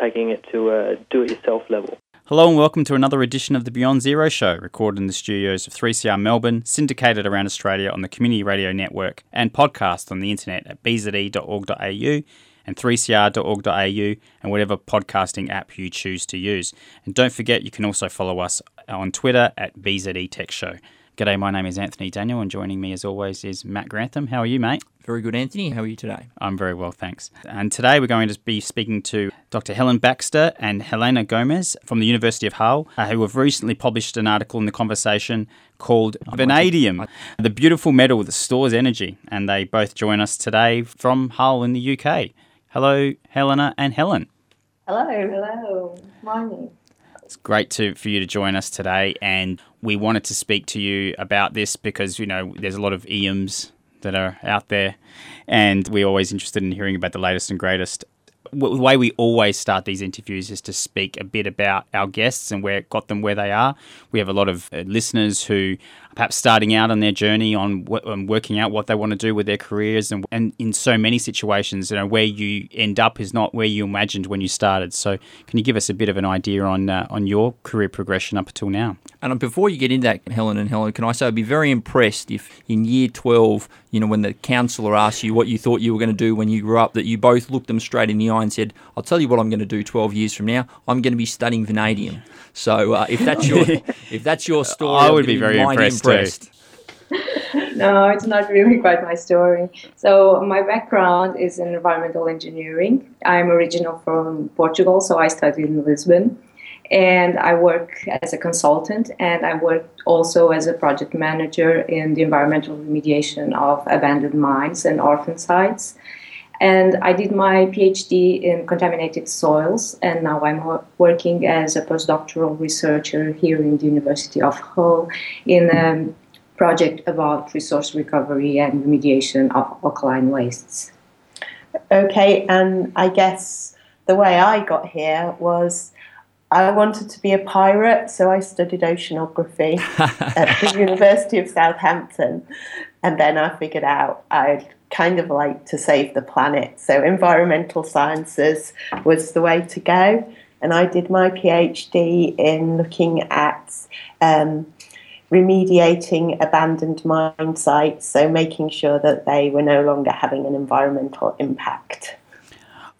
Taking it to a do it yourself level. Hello and welcome to another edition of the Beyond Zero Show, recorded in the studios of 3CR Melbourne, syndicated around Australia on the Community Radio Network, and podcast on the internet at bze.org.au and 3cr.org.au and whatever podcasting app you choose to use. And don't forget, you can also follow us on Twitter at BZE Tech Show. G'day, my name is Anthony Daniel, and joining me as always is Matt Grantham. How are you, mate? Very good, Anthony. How are you today? I'm very well, thanks. And today we're going to be speaking to Dr. Helen Baxter and Helena Gomez from the University of Hull, uh, who have recently published an article in the conversation called Vanadium, the beautiful metal that stores energy. And they both join us today from Hull in the UK. Hello, Helena and Helen. Hello. Hello. Morning. It's great to for you to join us today, and we wanted to speak to you about this because you know there's a lot of EMs that are out there, and we're always interested in hearing about the latest and greatest. The way we always start these interviews is to speak a bit about our guests and where got them where they are. We have a lot of uh, listeners who perhaps starting out on their journey on, on working out what they want to do with their careers and, and in so many situations you know where you end up is not where you imagined when you started. So can you give us a bit of an idea on uh, on your career progression up until now? And before you get into that Helen and Helen can I say I'd be very impressed if in year 12 you know when the counsellor asked you what you thought you were going to do when you grew up that you both looked them straight in the eye and said I'll tell you what I'm going to do 12 years from now. I'm going to be studying vanadium. So uh, if that's your if that's your story I would be very impressed no, it's not really quite my story. So my background is in environmental engineering. I'm original from Portugal, so I studied in Lisbon. And I work as a consultant, and I work also as a project manager in the environmental remediation of abandoned mines and orphan sites. And I did my PhD in contaminated soils, and now I'm working as a postdoctoral researcher here in the University of Hull in a project about resource recovery and remediation of alkaline wastes. Okay, and I guess the way I got here was I wanted to be a pirate, so I studied oceanography at the University of Southampton. And then I figured out I'd kind of like to save the planet. So environmental sciences was the way to go. And I did my PhD in looking at um, remediating abandoned mine sites, so making sure that they were no longer having an environmental impact.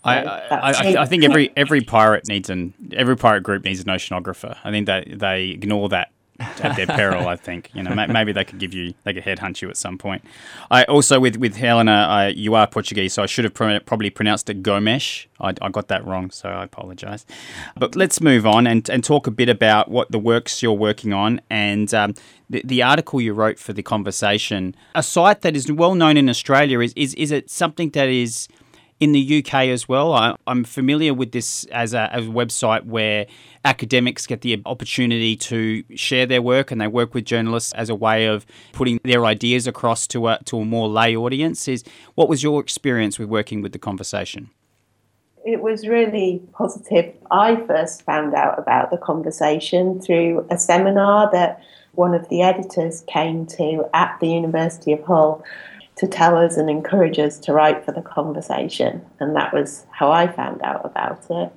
I, I, I, I, think every every pirate needs an every pirate group needs an oceanographer. I think that they ignore that at their peril. I think you know maybe they could give you they could headhunt you at some point. I also with with Helena, I, you are Portuguese, so I should have probably pronounced it Gomes. I, I got that wrong, so I apologise. But let's move on and, and talk a bit about what the works you're working on and um, the, the article you wrote for the conversation. A site that is well known in Australia is is is it something that is in the UK as well. I, am familiar with this as a, as a, website where academics get the opportunity to share their work and they work with journalists as a way of putting their ideas across to a, to a more lay audience. Is What was your experience with working with the conversation? It was really positive. I first found out about the conversation through a seminar that one of the editors came to at the University of Hull to tell us and encourage us to write for the conversation. And that was how I found out about it.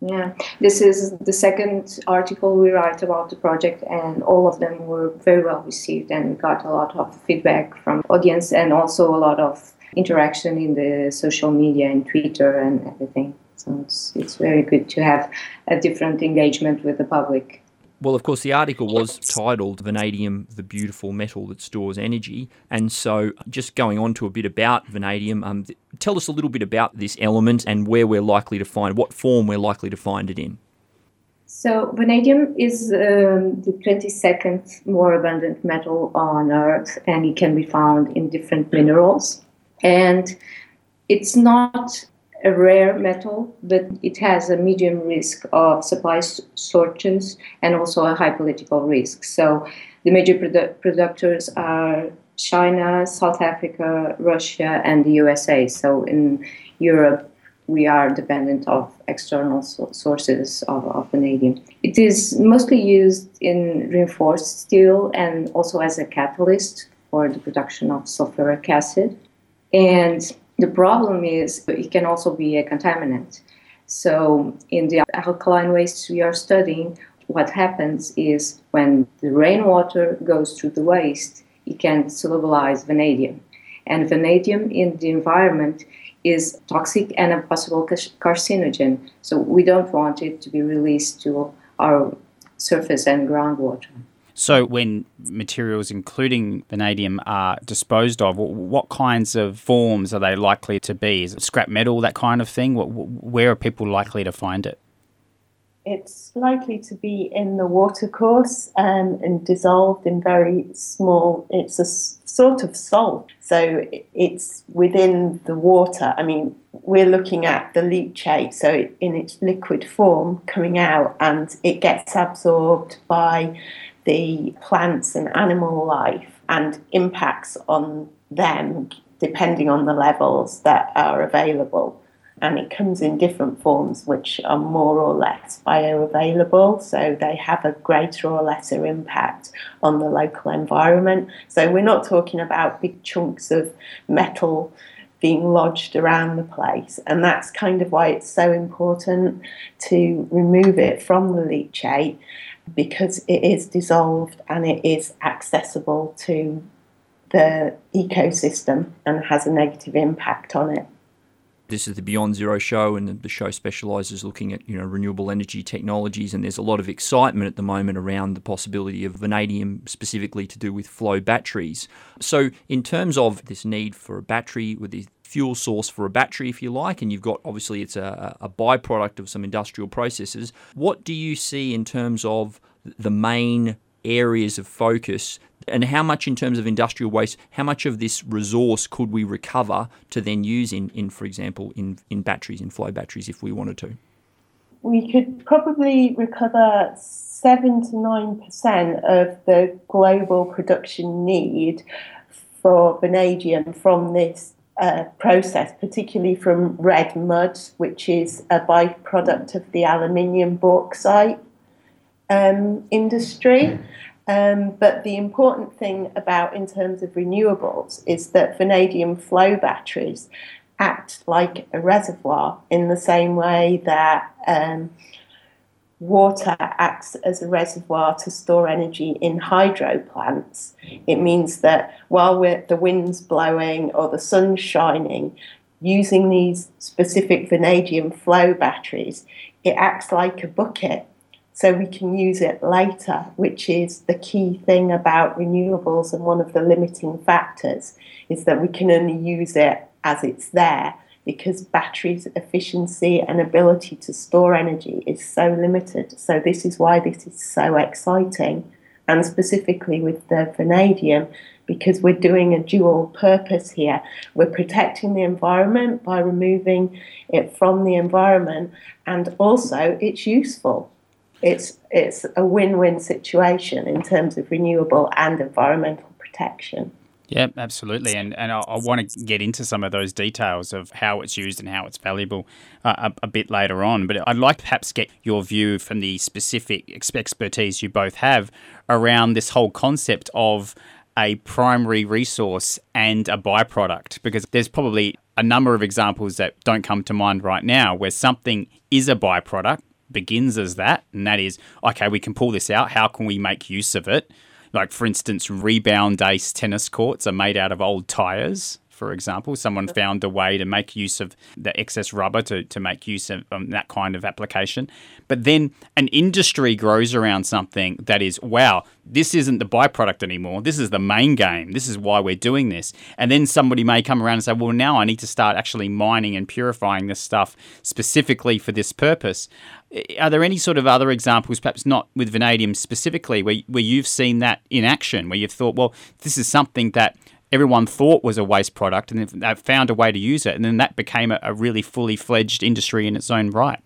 Yeah, this is the second article we write about the project, and all of them were very well received, and got a lot of feedback from audience, and also a lot of interaction in the social media and Twitter and everything. So it's it's very good to have a different engagement with the public. Well, of course, the article was titled Vanadium, the Beautiful Metal That Stores Energy. And so, just going on to a bit about vanadium, um, th- tell us a little bit about this element and where we're likely to find, what form we're likely to find it in. So, vanadium is um, the 22nd more abundant metal on Earth, and it can be found in different minerals. And it's not a rare metal, but it has a medium risk of supply shortages and also a high political risk. So the major produ- producers are China, South Africa, Russia, and the USA. So in Europe, we are dependent of external so- sources of, of vanadium. It is mostly used in reinforced steel and also as a catalyst for the production of sulfuric acid. And the problem is it can also be a contaminant. So in the alkaline wastes we are studying, what happens is when the rainwater goes through the waste, it can solubilize vanadium. And vanadium in the environment is toxic and a possible carcinogen. So we don't want it to be released to our surface and groundwater. So, when materials, including vanadium, are disposed of, what kinds of forms are they likely to be? Is it scrap metal, that kind of thing? Where are people likely to find it? It's likely to be in the watercourse um, and dissolved in very small, it's a sort of salt. So it's within the water. I mean, we're looking at the leachate, so in its liquid form coming out, and it gets absorbed by the plants and animal life and impacts on them depending on the levels that are available. And it comes in different forms which are more or less bioavailable. So they have a greater or lesser impact on the local environment. So we're not talking about big chunks of metal being lodged around the place. And that's kind of why it's so important to remove it from the leachate because it is dissolved and it is accessible to the ecosystem and has a negative impact on it. This is the Beyond Zero show, and the show specialises looking at you know renewable energy technologies. And there's a lot of excitement at the moment around the possibility of vanadium, specifically to do with flow batteries. So, in terms of this need for a battery with the fuel source for a battery, if you like, and you've got obviously it's a, a byproduct of some industrial processes. What do you see in terms of the main areas of focus and how much in terms of industrial waste how much of this resource could we recover to then use in, in for example in, in batteries in flow batteries if we wanted to we could probably recover 7 to 9% of the global production need for vanadium from this process, particularly from red mud, which is a byproduct of the aluminium bauxite um, industry. Um, but the important thing about in terms of renewables is that vanadium flow batteries act like a reservoir in the same way that um, water acts as a reservoir to store energy in hydro plants. It means that while the wind's blowing or the sun's shining, using these specific vanadium flow batteries, it acts like a bucket so we can use it later, which is the key thing about renewables and one of the limiting factors is that we can only use it as it's there because batteries efficiency and ability to store energy is so limited. So this is why this is so exciting and specifically with the vanadium because we're doing a dual purpose here. We're protecting the environment by removing it from the environment and also it's useful it's it's a win-win situation in terms of renewable and environmental protection. Yeah, absolutely, and and I, I, want to get into some of those details of how it's used and how it's valuable uh, a, a, bit later on. But I'd like perhaps get your view from the specific expertise you both have around this whole concept of a primary resource and a byproduct, because there's probably a number of examples that don't come to mind right now where something is a byproduct begins as that, and that is okay, we can pull this out. How can we make use of it? Like, for instance, rebound ace tennis courts are made out of old tires for example. Someone found a way to make use of the excess rubber to, to make use of um, that kind of application. But then an industry grows around something that is, wow, this isn't the byproduct anymore. This is the main game. This is why we're doing this. And then somebody may come around and say, well, now I need to start actually mining and purifying this stuff specifically for this purpose. Are there any sort of other examples, perhaps not with vanadium specifically, where, where you've seen that in action, where you've thought, well, this is something that everyone thought was a waste product, and they found a way to use it, and then that became a, a really fully fledged industry in its own right.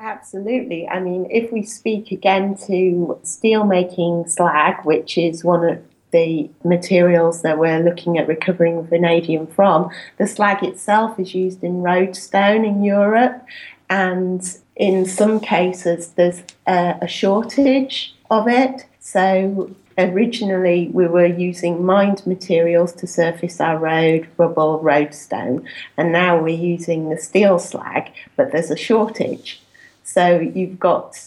Absolutely. I mean, if we speak again to steel making slag, which is one of the materials that we're looking at recovering vanadium from, the slag itself is used in roadstone in Europe, and in some cases there's a, a shortage of it. So originally we were using mined materials to surface our road, rubble, roadstone, and now we're using the steel slag, but there's a shortage. So you've got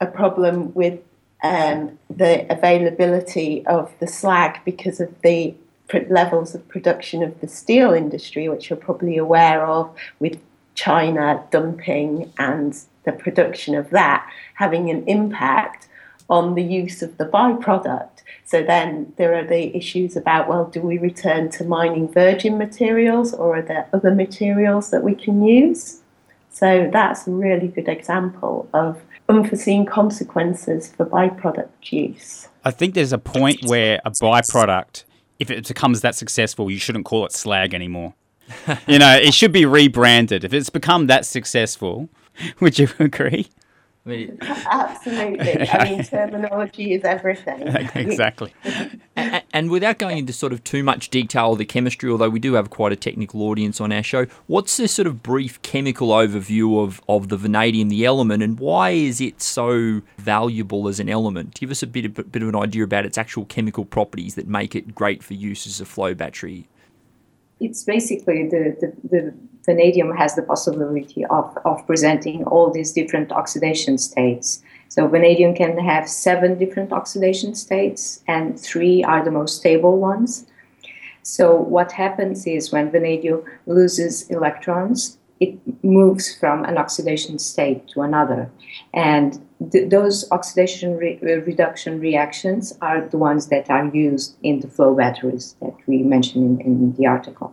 a problem with um, the availability of the slag because of the levels of production of the steel industry, which you're probably aware of, with China dumping and the production of that having an impact on the use of the byproduct. So then there are the issues about well, do we return to mining virgin materials or are there other materials that we can use? So that's a really good example of unforeseen consequences for byproduct use. I think there's a point where a byproduct, if it becomes that successful, you shouldn't call it slag anymore. you know, it should be rebranded. If it's become that successful, would you agree? I mean, Absolutely. I mean, terminology is everything. exactly. and, and, without going into sort of too much detail of the chemistry, although we do have quite a technical audience on our show, what's the sort of brief chemical overview of, of the vanadium, the element, and why is it so valuable as an element? Give us a bit, a bit of an idea about its actual chemical properties that make it great for use as a flow battery. It's basically the, the, the vanadium has the possibility of, of presenting all these different oxidation states. So vanadium can have seven different oxidation states, and three are the most stable ones. So what happens is when vanadium loses electrons, it moves from an oxidation state to another, and th- those oxidation re- uh, reduction reactions are the ones that are used in the flow batteries that we mentioned in, in the article.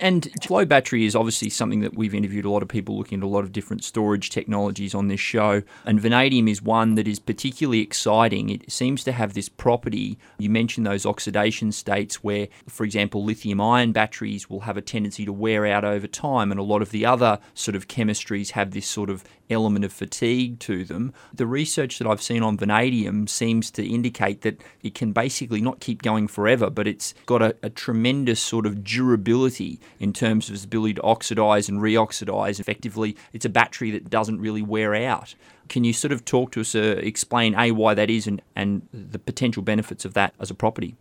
And flow battery is obviously something that we've interviewed a lot of people looking at a lot of different storage technologies on this show. And vanadium is one that is particularly exciting. It seems to have this property. You mentioned those oxidation states where, for example, lithium ion batteries will have a tendency to wear out over time. And a lot of the other sort of chemistries have this sort of element of fatigue to them. The research that I've seen on vanadium seems to indicate that it can basically not keep going forever, but it's got a, a tremendous sort of durability in terms of its ability to oxidize and reoxidize. Effectively, it's a battery that doesn't really wear out. Can you sort of talk to us, uh, explain A, why that is, and, and the potential benefits of that as a property?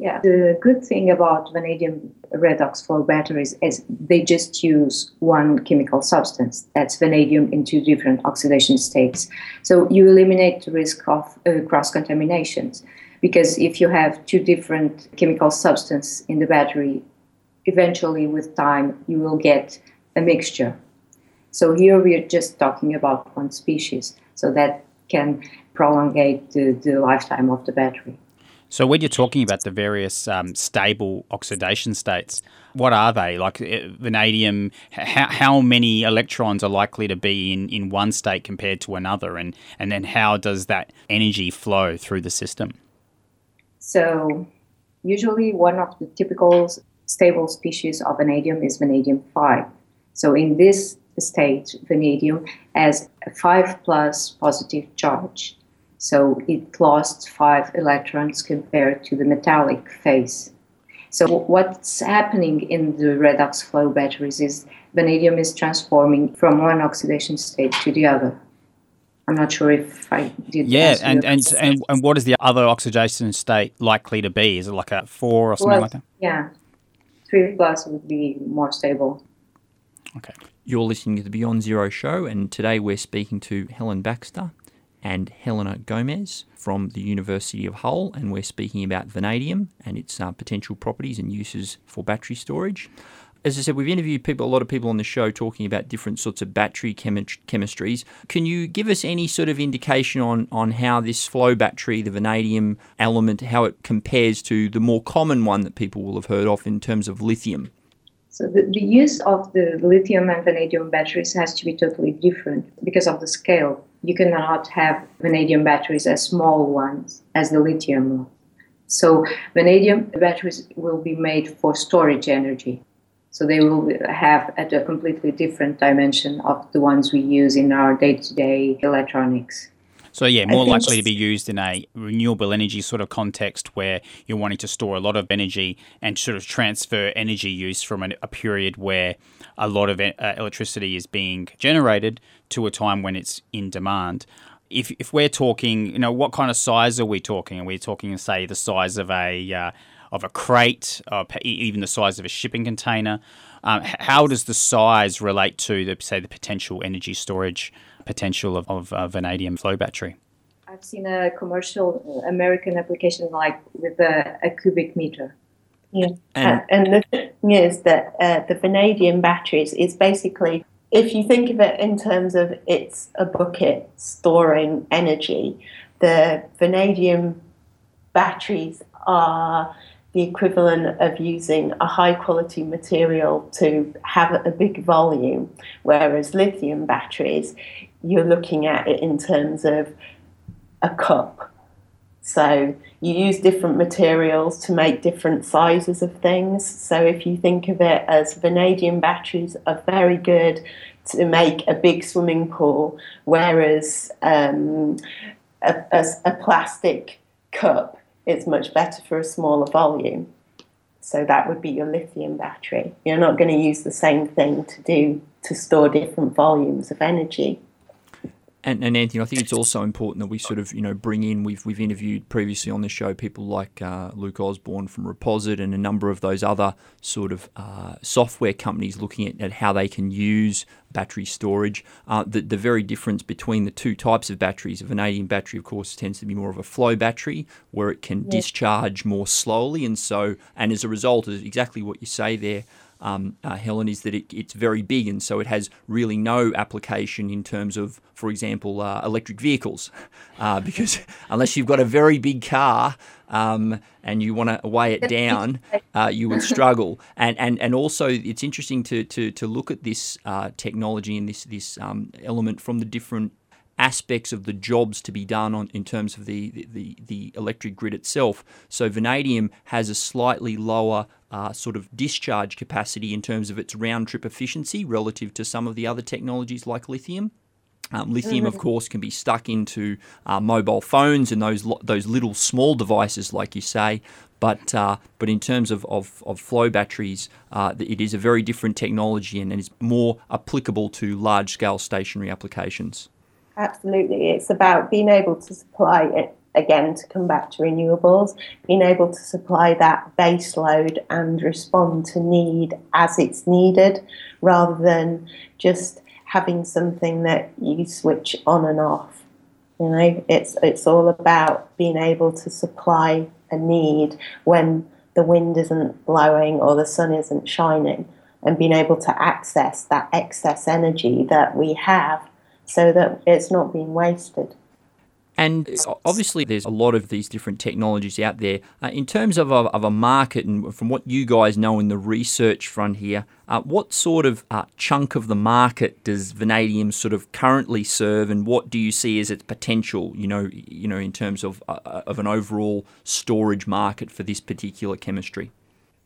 Yeah, the good thing about vanadium redox flow batteries is they just use one chemical substance. That's vanadium in two different oxidation states. So you eliminate the risk of uh, cross contaminations because if you have two different chemical substances in the battery, eventually with time you will get a mixture. So here we are just talking about one species, so that can prolongate the, the lifetime of the battery. So when you're talking about the various um, stable oxidation states, what are they? Like uh, vanadium, how, how many electrons are likely to be in, in one state compared to another? And, and then how does that energy flow through the system? So usually one of the typical stable species of vanadium is vanadium 5. So in this state, vanadium has a 5 plus positive charge. So it lost five electrons compared to the metallic phase. So what's happening in the redox flow batteries is vanadium is transforming from one oxidation state to the other. I'm not sure if I did. Yeah, and, and, and and what is the other oxidation state likely to be? Is it like a four or something well, like that? Yeah, three plus would be more stable. Okay. You're listening to the Beyond Zero show, and today we're speaking to Helen Baxter and Helena Gomez from the University of Hull, and we're speaking about vanadium and its uh, potential properties and uses for battery storage. As I said, we've interviewed people, a lot of people on the show talking about different sorts of battery chemi- chemistries. Can you give us any sort of indication on, on how this flow battery, the vanadium element, how it compares to the more common one that people will have heard of in terms of lithium? So the, the use of the lithium and vanadium batteries has to be totally different because of the scale you cannot have vanadium batteries as small ones as the lithium ones. So vanadium batteries will be made for storage energy. So they will have at a completely different dimension of the ones we use in our day-to-day electronics. So yeah, more likely to be used in a renewable energy sort of context where you're wanting to store a lot of energy and sort of transfer energy use from an, a period where a lot of uh, electricity is being generated to a time when it's in demand. If, if we're talking, you know, what kind of size are we talking? Are we talking, say, the size of a uh, of a crate, or even the size of a shipping container? Um, how does the size relate to, the, say, the potential energy storage potential of, of uh, vanadium flow battery? I've seen a commercial American application like with a, a cubic meter. Yeah, and, and the thing is that uh, the vanadium batteries is basically, if you think of it in terms of it's a bucket storing energy, the vanadium batteries are the equivalent of using a high quality material to have a big volume, whereas lithium batteries, you're looking at it in terms of a cup. So you use different materials to make different sizes of things. So if you think of it as vanadium batteries are very good to make a big swimming pool, whereas um, a, a, a plastic cup is much better for a smaller volume. So that would be your lithium battery. You're not going to use the same thing to do to store different volumes of energy. And, and Anthony, I think it's also important that we sort of you know bring in. We've we've interviewed previously on this show people like uh, Luke Osborne from Reposit and a number of those other sort of uh, software companies looking at, at how they can use battery storage. Uh, the, the very difference between the two types of batteries, a vanadium battery, of course, tends to be more of a flow battery where it can yeah. discharge more slowly, and so and as a result, is exactly what you say there um, uh, Helen, is that it, it's very big and so it has really no application in terms of, for example, uh, electric vehicles. Uh, because unless you've got a very big car um, and you want to weigh it down, uh, you would struggle. And, and, and also, it's interesting to, to, to look at this uh, technology and this, this um, element from the different aspects of the jobs to be done on in terms of the, the, the electric grid itself. So vanadium has a slightly lower uh, sort of discharge capacity in terms of its round trip efficiency relative to some of the other technologies like lithium. Um, lithium, of mm-hmm. course, can be stuck into uh, mobile phones and those those little small devices, like you say. But uh, but in terms of, of, of flow batteries, uh, it is a very different technology and is more applicable to large scale stationary applications. Absolutely, it's about being able to supply it again to come back to renewables, being able to supply that base load and respond to need as it's needed rather than just having something that you switch on and off. You know, it's it's all about being able to supply a need when the wind isn't blowing or the sun isn't shining and being able to access that excess energy that we have so that it's not being wasted. And obviously, there's a lot of these different technologies out there. Uh, in terms of a, of a market, and from what you guys know in the research front here, uh, what sort of uh, chunk of the market does vanadium sort of currently serve, and what do you see as its potential? You know, you know, in terms of uh, of an overall storage market for this particular chemistry.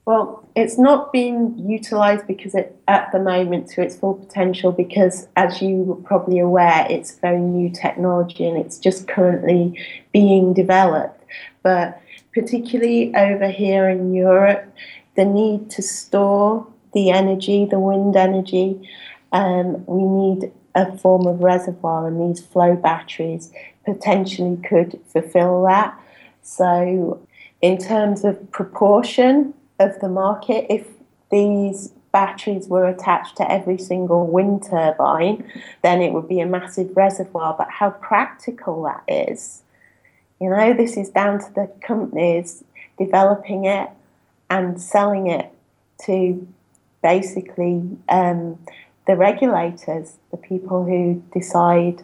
Well, it's not being utilised because it, at the moment to its full potential because, as you were probably aware, it's very new technology and it's just currently being developed. But particularly over here in Europe, the need to store the energy, the wind energy, um, we need a form of reservoir, and these flow batteries potentially could fulfill that. So, in terms of proportion, of the market. If these batteries were attached to every single wind turbine, then it would be a massive reservoir. But how practical that is, you know, this is down to the companies developing it and selling it to basically um, the regulators, the people who decide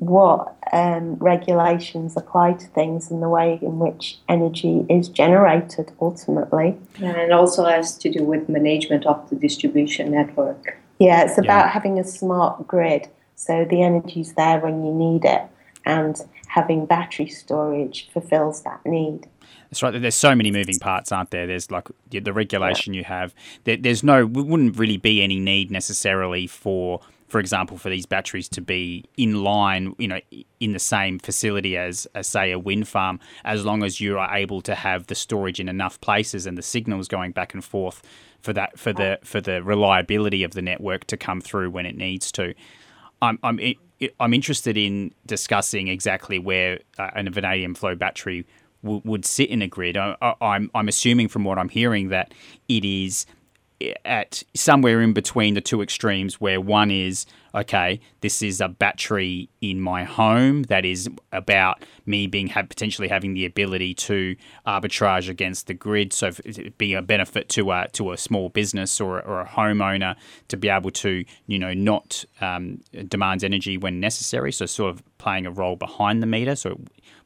what um, regulations apply to things and the way in which energy is generated ultimately. And it also has to do with management of the distribution network. Yeah, it's about yeah. having a smart grid so the energy's there when you need it and having battery storage fulfills that need. That's right. There's so many moving parts, aren't there? There's like the regulation you have. There, there's no, wouldn't really be any need necessarily for, for example, for these batteries to be in line, you know, in the same facility as, as say, a wind farm, as long as you are able to have the storage in enough places and the signals going back and forth for that for the for the reliability of the network to come through when it needs to. I'm I'm I'm interested in discussing exactly where uh, a vanadium flow battery w- would sit in a grid. I, am I'm, I'm assuming from what I'm hearing that it is at somewhere in between the two extremes where one is okay this is a battery in my home that is about me being have, potentially having the ability to arbitrage against the grid. So being a benefit to a to a small business or, or a homeowner to be able to you know not um, demands energy when necessary. So sort of playing a role behind the meter. So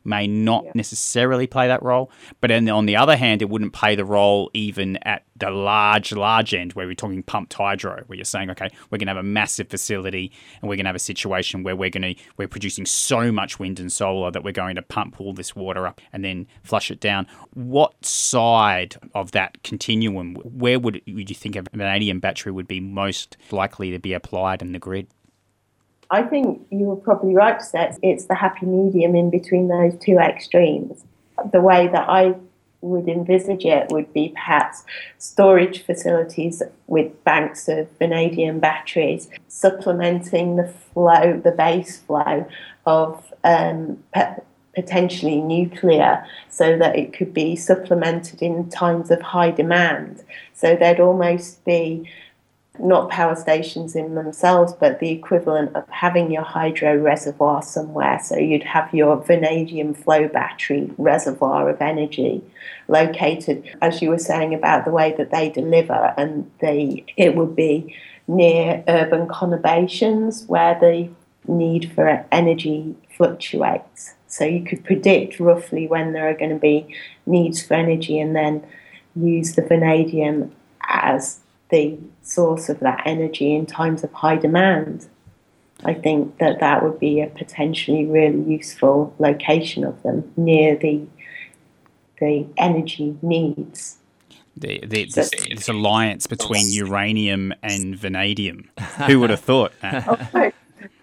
may not yeah. necessarily play that role. But then on the other hand, it wouldn't play the role even at the large, large end where we're talking pumped hydro, where you're saying, okay, we're going to have a massive facility and we're going to have a situation where we're going to we're producing so much wind and solar that we're going to pump all this water up and then flush it down. What side of that continuum, where would, would you think a vanadium battery would be most likely to be applied in the grid? I think you were probably right to say it's the happy medium in between those two extremes. The way that I would envisage it would be perhaps storage facilities with banks of vanadium batteries supplementing the flow, the base flow of um, potentially nuclear so that it could be supplemented in times of high demand. So there'd almost be not power stations in themselves, but the equivalent of having your hydro reservoir somewhere. So you'd have your vanadium flow battery reservoir of energy located, as you were saying about the way that they deliver, and they it would be near urban conurbations where the need for energy fluctuates. So you could predict roughly when there are going to be needs for energy and then use the vanadium as the source of that energy in times of high demand. I think that that would be a potentially really useful location of them near the the energy needs. The, the, this, this, alliance between uranium and vanadium. Who would have thought?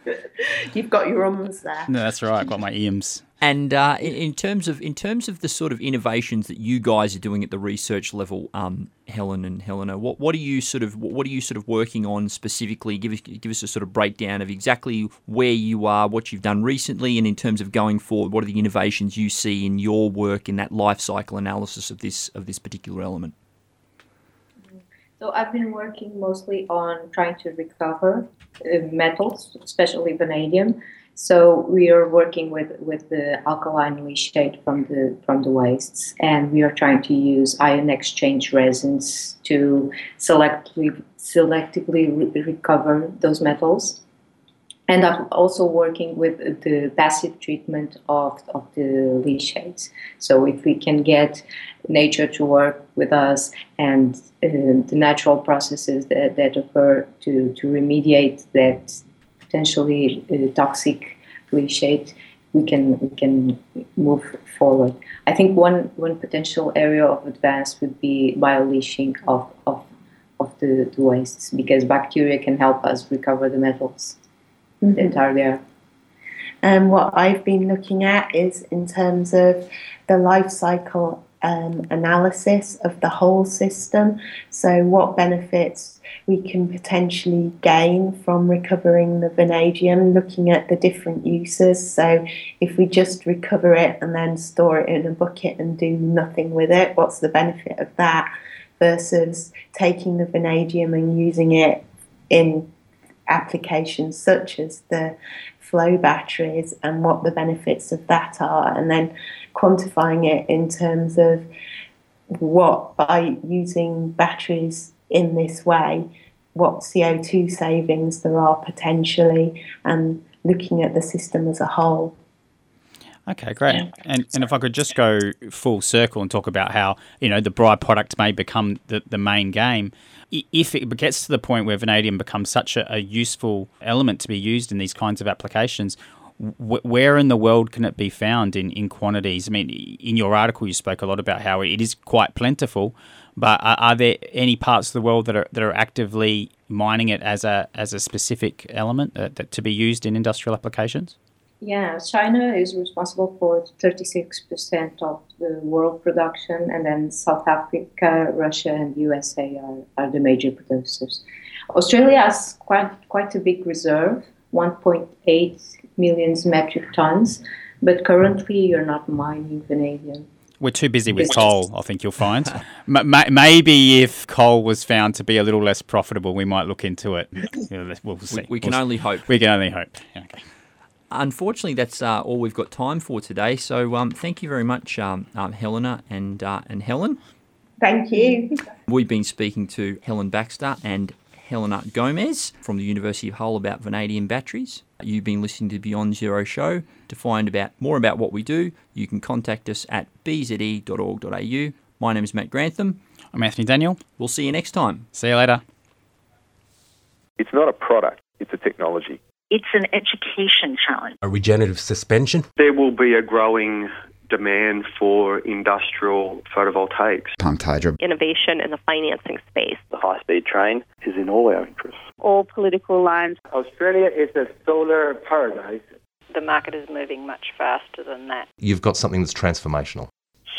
You've got your ums there. No, that's right. I've got my ems. And uh, in terms of in terms of the sort of innovations that you guys are doing at the research level, um, Helen and Helena, what what are you sort of what are you sort of working on specifically? Give us give us a sort of breakdown of exactly where you are, what you've done recently, and in terms of going forward, what are the innovations you see in your work in that life cycle analysis of this of this particular element? So I've been working mostly on trying to recover uh, metals, especially vanadium so we are working with, with the alkaline leachate from the from the wastes, and we are trying to use ion exchange resins to selectively selectively re- recover those metals. And I'm also working with the passive treatment of, of the leachates. So if we can get nature to work with us and uh, the natural processes that, that occur to, to remediate that potentially uh, toxic leachate, we can we can move forward. I think one one potential area of advance would be bioleaching of of of the, the wastes because bacteria can help us recover the metals mm-hmm. are. And what I've been looking at is in terms of the life cycle um, analysis of the whole system. So, what benefits we can potentially gain from recovering the vanadium, looking at the different uses. So, if we just recover it and then store it in a bucket and do nothing with it, what's the benefit of that? Versus taking the vanadium and using it in applications such as the flow batteries and what the benefits of that are, and then quantifying it in terms of what by using batteries in this way, what CO2 savings there are potentially, and looking at the system as a whole. Okay, great. Yeah. And and if I could just go full circle and talk about how you know the byproduct may become the, the main game if it gets to the point where vanadium becomes such a, a, useful element to be used in these kinds of applications, where in the world can it be found in, in quantities? I mean, in your article, you spoke a lot about how it is quite plentiful, but are, are there any parts of the world that are that are actively mining it as a as a specific element uh, that to be used in industrial applications? Yeah, China is responsible for 36% of the world production, and then South Africa, Russia, and USA are, are the major producers. Australia has quite quite a big reserve, 1.8 million metric tons, but currently you're not mining vanadium. We're too busy with coal, I think you'll find. M- maybe if coal was found to be a little less profitable, we might look into it. We'll see. We, we can we'll only hope. We can only hope. Okay. Unfortunately, that's uh, all we've got time for today. So, um, thank you very much, um, um, Helena and uh, and Helen. Thank you. We've been speaking to Helen Baxter and Helena Gomez from the University of Hull about vanadium batteries. You've been listening to Beyond Zero Show. To find about more about what we do, you can contact us at bze.org.au. My name is Matt Grantham. I'm Anthony Daniel. We'll see you next time. See you later. It's not a product, it's a technology. It's an education challenge. A regenerative suspension. There will be a growing demand for industrial photovoltaics. Pumped hydro. Innovation in the financing space. The high speed train is in all our interests. All political lines. Australia is a solar paradise. The market is moving much faster than that. You've got something that's transformational.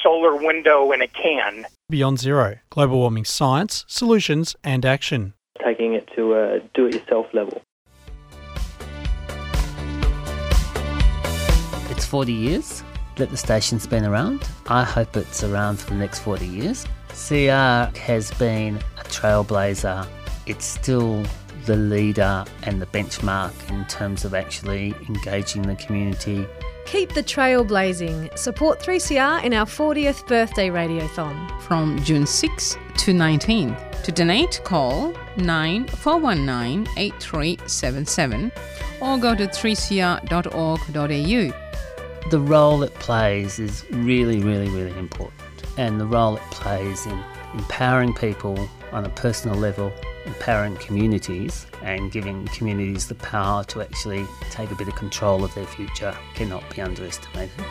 Solar window in a can. Beyond Zero Global Warming Science, Solutions and Action. Taking it to a do it yourself level. 40 years that the station's been around. I hope it's around for the next 40 years. CR has been a trailblazer. It's still the leader and the benchmark in terms of actually engaging the community. Keep the trail blazing. Support 3CR in our 40th birthday radiothon. From June 6 to 19. To donate, call 9419 8377 or go to 3cr.org.au the role it plays is really, really, really important. And the role it plays in empowering people on a personal level, empowering communities, and giving communities the power to actually take a bit of control of their future cannot be underestimated.